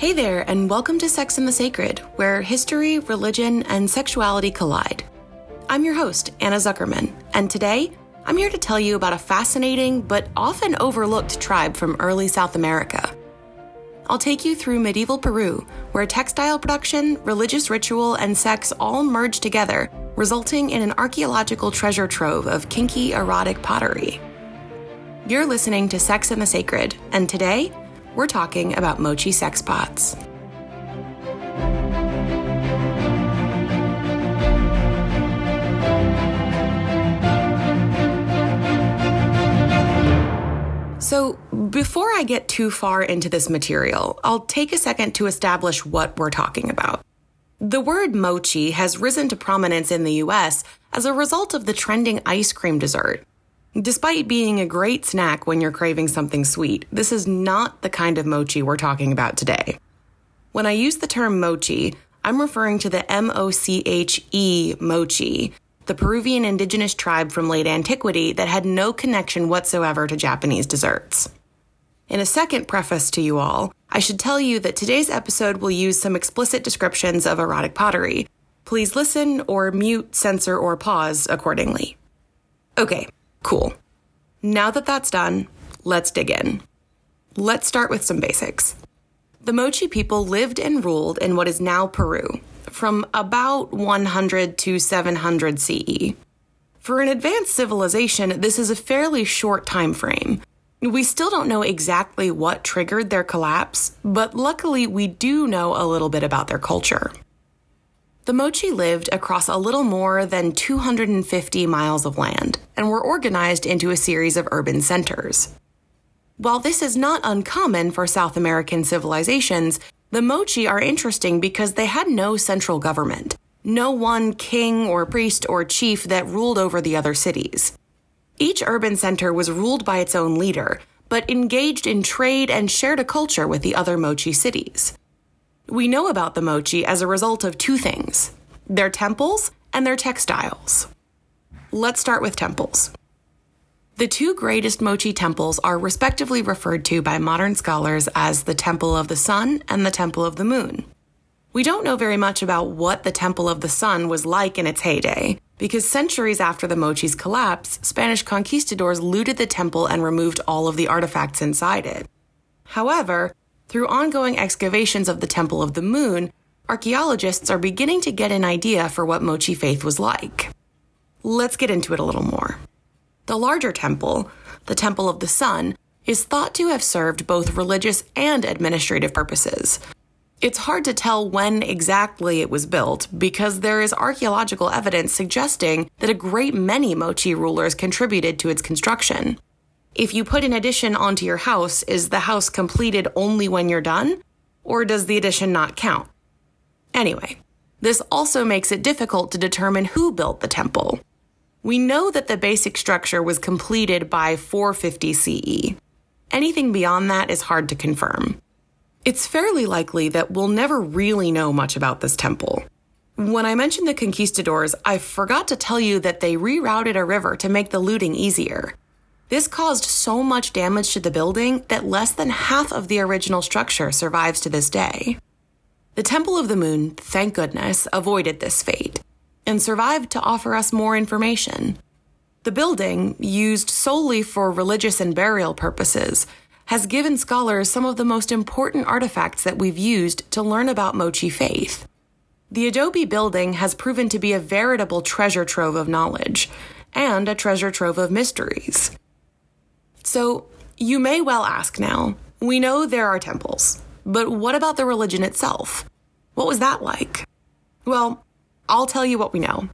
Hey there, and welcome to Sex and the Sacred, where history, religion, and sexuality collide. I'm your host, Anna Zuckerman, and today I'm here to tell you about a fascinating but often overlooked tribe from early South America. I'll take you through medieval Peru, where textile production, religious ritual, and sex all merge together, resulting in an archaeological treasure trove of kinky erotic pottery. You're listening to Sex and the Sacred, and today, we're talking about Moche sex pots. So, before I get too far into this material, I'll take a second to establish what we're talking about. The word mochi has risen to prominence in the US as a result of the trending ice cream dessert, Despite being a great snack when you're craving something sweet, this is not the kind of mochi we're talking about today. When I use the term Moche, I'm referring to the M O C H E Moche, the Peruvian indigenous tribe from late antiquity that had no connection whatsoever to Japanese desserts. In a second preface to you all, I should tell you that today's episode will use some explicit descriptions of erotic pottery. Please listen or mute, censor, or pause accordingly. Okay, Cool. Now that that's done, let's dig in. Let's start with some basics. The Moche people lived and ruled in what is now Peru from about 100 to 700 CE. For an advanced civilization, this is a fairly short time frame. We still don't know exactly what triggered their collapse, but luckily we do know a little bit about their culture. The Moche lived across a little more than 250 miles of land and were organized into a series of urban centers. While this is not uncommon for South American civilizations, the Moche are interesting because they had no central government, no one king or priest or chief that ruled over the other cities. Each urban center was ruled by its own leader, but engaged in trade and shared a culture with the other Moche cities. We know about the Moche as a result of two things their temples and their textiles. Let's start with temples. The two greatest Moche temples are respectively referred to by modern scholars as the Temple of the Sun and the Temple of the Moon. We don't know very much about what the Temple of the Sun was like in its heyday, because centuries after the Moche's collapse, Spanish conquistadors looted the temple and removed all of the artifacts inside it. However, through ongoing excavations of the Temple of the Moon, archaeologists are beginning to get an idea for what Moche faith was like. Let's get into it a little more. The larger temple, the Temple of the Sun, is thought to have served both religious and administrative purposes. It's hard to tell when exactly it was built because there is archaeological evidence suggesting that a great many Moche rulers contributed to its construction. If you put an addition onto your house, is the house completed only when you're done? Or does the addition not count? Anyway, this also makes it difficult to determine who built the temple. We know that the basic structure was completed by 450 CE. Anything beyond that is hard to confirm. It's fairly likely that we'll never really know much about this temple. When I mentioned the conquistadors, I forgot to tell you that they rerouted a river to make the looting easier. This caused so much damage to the building that less than half of the original structure survives to this day. The Temple of the Moon, thank goodness, avoided this fate and survived to offer us more information. The building, used solely for religious and burial purposes, has given scholars some of the most important artifacts that we've used to learn about Moche faith. The adobe building has proven to be a veritable treasure trove of knowledge and a treasure trove of mysteries. So, you may well ask now we know there are temples, but what about the religion itself? What was that like? Well, I'll tell you what we know.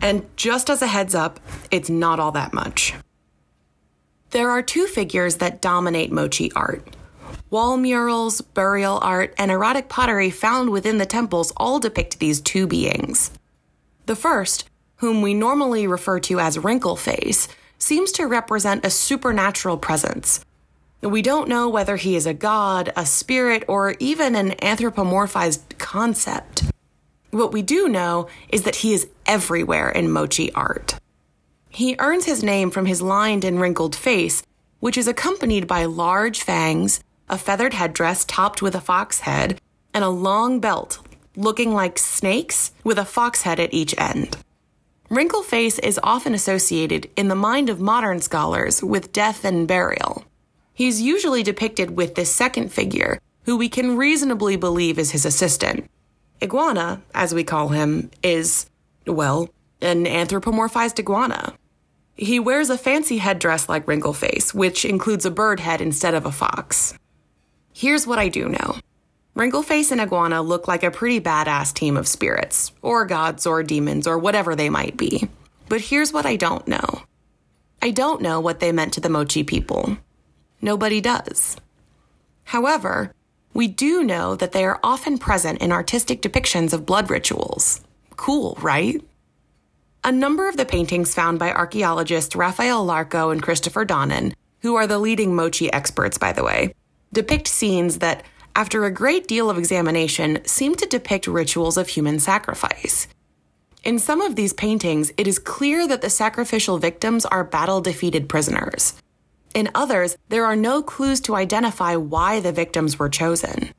And just as a heads up, it's not all that much. There are two figures that dominate Moche art. Wall murals, burial art, and erotic pottery found within the temples all depict these two beings. The first, whom we normally refer to as wrinkle face, seems to represent a supernatural presence. We don't know whether he is a god, a spirit, or even an anthropomorphized concept. What we do know is that he is everywhere in Moche art. He earns his name from his lined and wrinkled face, which is accompanied by large fangs, a feathered headdress topped with a fox head, and a long belt looking like snakes with a fox head at each end. Wrinkle face is often associated in the mind of modern scholars with death and burial. He's usually depicted with this second figure, who we can reasonably believe is his assistant. Iguana, as we call him, is, well, an anthropomorphized iguana. He wears a fancy headdress like Wrinkleface, which includes a bird head instead of a fox. Here's what I do know Wrinkleface and Iguana look like a pretty badass team of spirits, or gods, or demons, or whatever they might be. But here's what I don't know I don't know what they meant to the Moche people. Nobody does. However, we do know that they are often present in artistic depictions of blood rituals. Cool, right? A number of the paintings found by archaeologists Rafael Larco and Christopher Donnan, who are the leading Moche experts, by the way, depict scenes that, after a great deal of examination, seem to depict rituals of human sacrifice. In some of these paintings, it is clear that the sacrificial victims are battle defeated prisoners. In others, there are no clues to identify why the victims were chosen.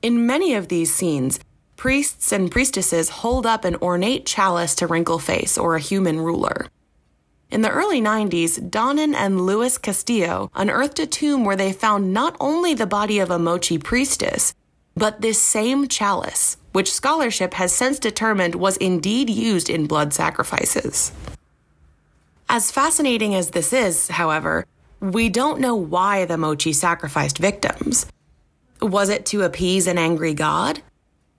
In many of these scenes, priests and priestesses hold up an ornate chalice to Wrinkleface or a human ruler. In the early 90s, Donnan and Luis Castillo unearthed a tomb where they found not only the body of a Moche priestess, but this same chalice, which scholarship has since determined was indeed used in blood sacrifices. As fascinating as this is, however, we don't know why the Moche sacrificed victims. Was it to appease an angry god?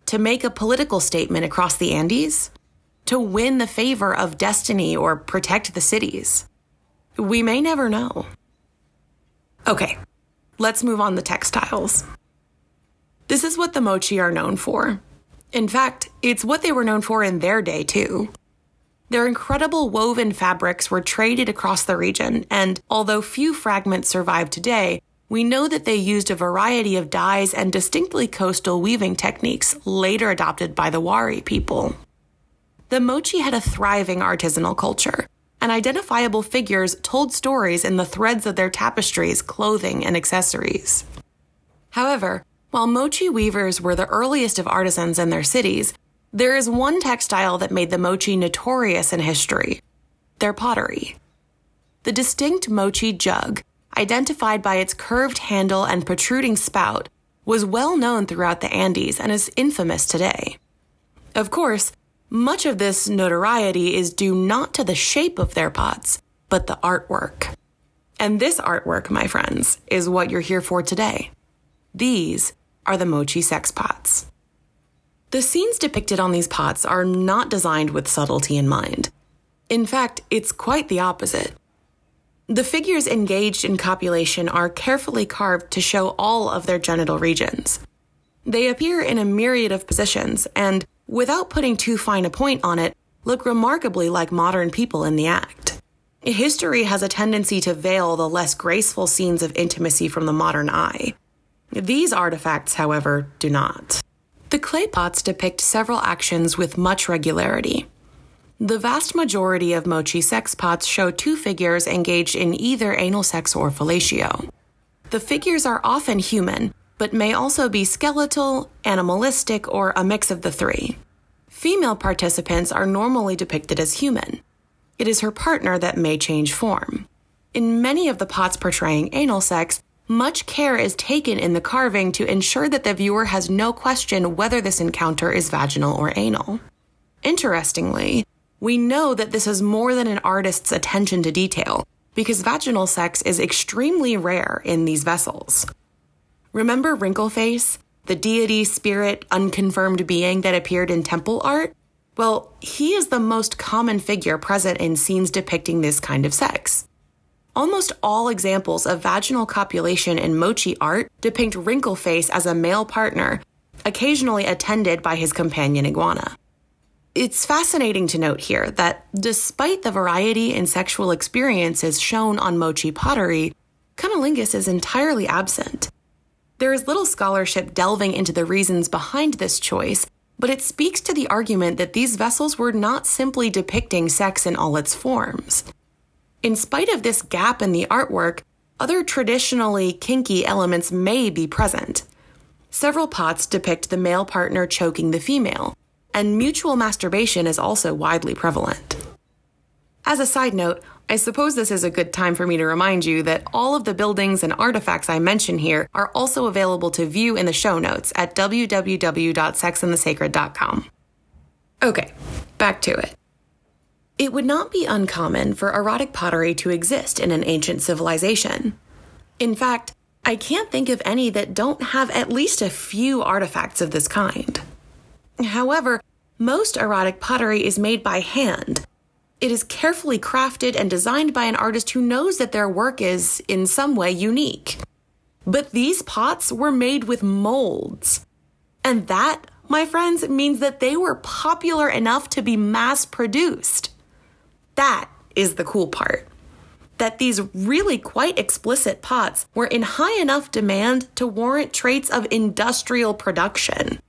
to make a political statement across the Andes, to win the favor of destiny or protect the cities. We may never know. Okay, let's move on to textiles. This is what the Moche are known for. In fact, it's what they were known for in their day, too. Their incredible woven fabrics were traded across the region, and although few fragments survive today, we know that they used a variety of dyes and distinctly coastal weaving techniques later adopted by the Wari people. The Moche had a thriving artisanal culture, and identifiable figures told stories in the threads of their tapestries, clothing, and accessories. However, while Moche weavers were the earliest of artisans in their cities, there is one textile that made the Moche notorious in history their pottery. The distinct Moche jug identified by its curved handle and protruding spout, was well known throughout the Andes and is infamous today. Of course, much of this notoriety is due not to the shape of their pots, but the artwork. And this artwork, my friends, is what you're here for today. These are the Moche sex pots. The scenes depicted on these pots are not designed with subtlety in mind. In fact, it's quite the opposite. The figures engaged in copulation are carefully carved to show all of their genital regions. They appear in a myriad of positions and, without putting too fine a point on it, look remarkably like modern people in the act. History has a tendency to veil the less graceful scenes of intimacy from the modern eye. These artifacts, however, do not. The clay pots depict several actions with much regularity. The vast majority of Moche sex pots show two figures engaged in either anal sex or fellatio. The figures are often human, but may also be skeletal, animalistic, or a mix of the three. Female participants are normally depicted as human. It is her partner that may change form. In many of the pots portraying anal sex, much care is taken in the carving to ensure that the viewer has no question whether this encounter is vaginal or anal. Interestingly, we know that this is more than an artist's attention to detail, because vaginal sex is extremely rare in these vessels. Remember Wrinkleface, the deity, spirit, unconfirmed being that appeared in temple art? Well, he is the most common figure present in scenes depicting this kind of sex. Almost all examples of vaginal copulation in Moche art depict Wrinkleface as a male partner, occasionally attended by his companion iguana. It's fascinating to note here that despite the variety in sexual experiences shown on Moche pottery, cunnilingus is entirely absent. There is little scholarship delving into the reasons behind this choice, but it speaks to the argument that these vessels were not simply depicting sex in all its forms. In spite of this gap in the artwork, other traditionally kinky elements may be present. Several pots depict the male partner choking the female, and mutual masturbation is also widely prevalent. As a side note, I suppose this is a good time for me to remind you that all of the buildings and artifacts I mention here are also available to view in the show notes at www.sexandthesacred.com. Okay, back to it. It would not be uncommon for erotic pottery to exist in an ancient civilization. In fact, I can't think of any that don't have at least a few artifacts of this kind. However, most erotic pottery is made by hand. It is carefully crafted and designed by an artist who knows that their work is, in some way, unique. But these pots were made with molds. And that, my friends, means that they were popular enough to be mass produced. That is the cool part. That these really quite explicit pots were in high enough demand to warrant traits of industrial production.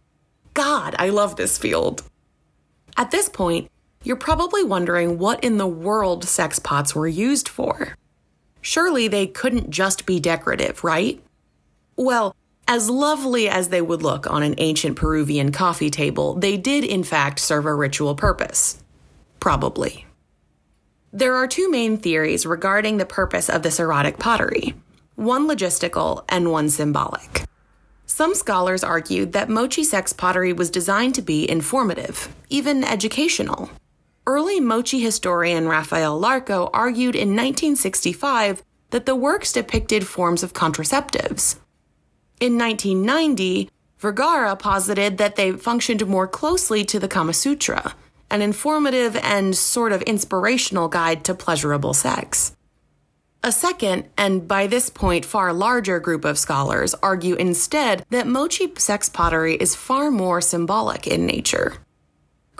God, I love this field. At this point, you're probably wondering what in the world sex pots were used for. Surely they couldn't just be decorative, right? Well, as lovely as they would look on an ancient Peruvian coffee table, they did in fact serve a ritual purpose. Probably. There are two main theories regarding the purpose of this erotic pottery one logistical and one symbolic. Some scholars argued that Moche sex pottery was designed to be informative, even educational. Early Moche historian Rafael Larco argued in 1965 that the works depicted forms of contraceptives. In 1990, Vergara posited that they functioned more closely to the Kama Sutra, an informative and sort of inspirational guide to pleasurable sex. A second, and by this point far larger group of scholars argue instead that Moche sex pottery is far more symbolic in nature.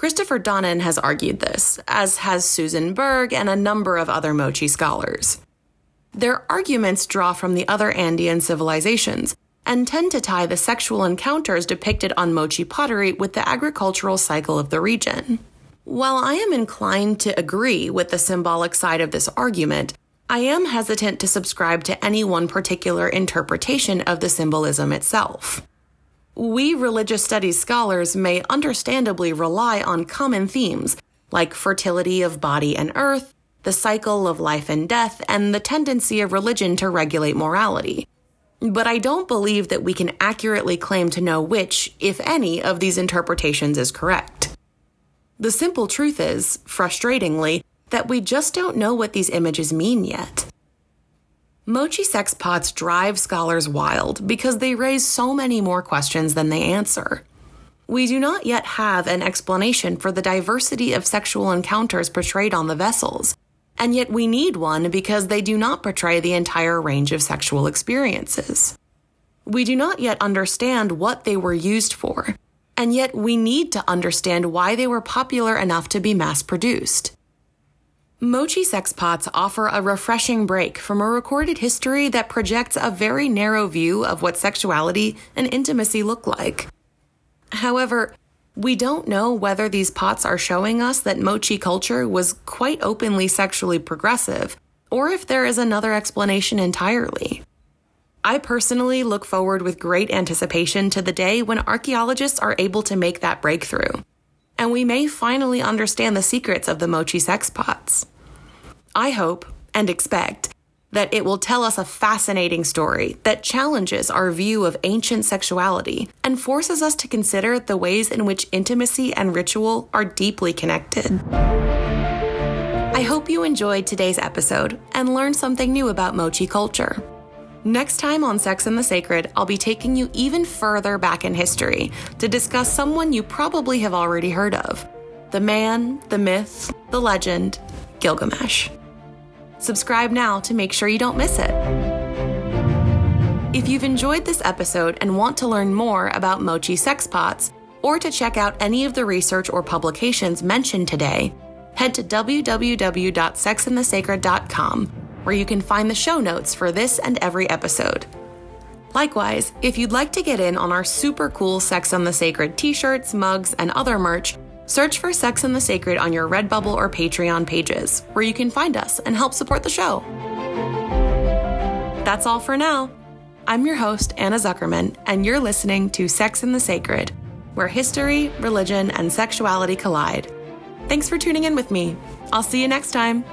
Christopher Donnan has argued this, as has Susan Bergh and a number of other Moche scholars. Their arguments draw from the other Andean civilizations and tend to tie the sexual encounters depicted on Moche pottery with the agricultural cycle of the region. While I am inclined to agree with the symbolic side of this argument, I am hesitant to subscribe to any one particular interpretation of the symbolism itself. We religious studies scholars may understandably rely on common themes like fertility of body and earth, the cycle of life and death, and the tendency of religion to regulate morality. But I don't believe that we can accurately claim to know which, if any, of these interpretations is correct. The simple truth is, frustratingly, that we just don't know what these images mean yet. Moche sex pots drive scholars wild because they raise so many more questions than they answer. We do not yet have an explanation for the diversity of sexual encounters portrayed on the vessels, and yet we need one because they do not portray the entire range of sexual experiences. We do not yet understand what they were used for, and yet we need to understand why they were popular enough to be mass produced. Moche sex pots offer a refreshing break from a recorded history that projects a very narrow view of what sexuality and intimacy look like. However, we don't know whether these pots are showing us that Moche culture was quite openly sexually progressive, or if there is another explanation entirely. I personally look forward with great anticipation to the day when archaeologists are able to make that breakthrough and we may finally understand the secrets of the Moche sex pots. I hope and expect that it will tell us a fascinating story that challenges our view of ancient sexuality and forces us to consider the ways in which intimacy and ritual are deeply connected. I hope you enjoyed today's episode and learned something new about Moche culture. Next time on Sex and the Sacred, I'll be taking you even further back in history to discuss someone you probably have already heard of the man, the myth, the legend, Gilgamesh. Subscribe now to make sure you don't miss it. If you've enjoyed this episode and want to learn more about Moche sex pots, or to check out any of the research or publications mentioned today, head to www.sexandthesacred.com where you can find the show notes for this and every episode. Likewise, if you'd like to get in on our super cool Sex on the Sacred t shirts, mugs, and other merch, search for Sex and the Sacred on your Redbubble or Patreon pages, where you can find us and help support the show. That's all for now. I'm your host, Anna Zuckerman, and you're listening to Sex and the Sacred, where history, religion, and sexuality collide. Thanks for tuning in with me. I'll see you next time.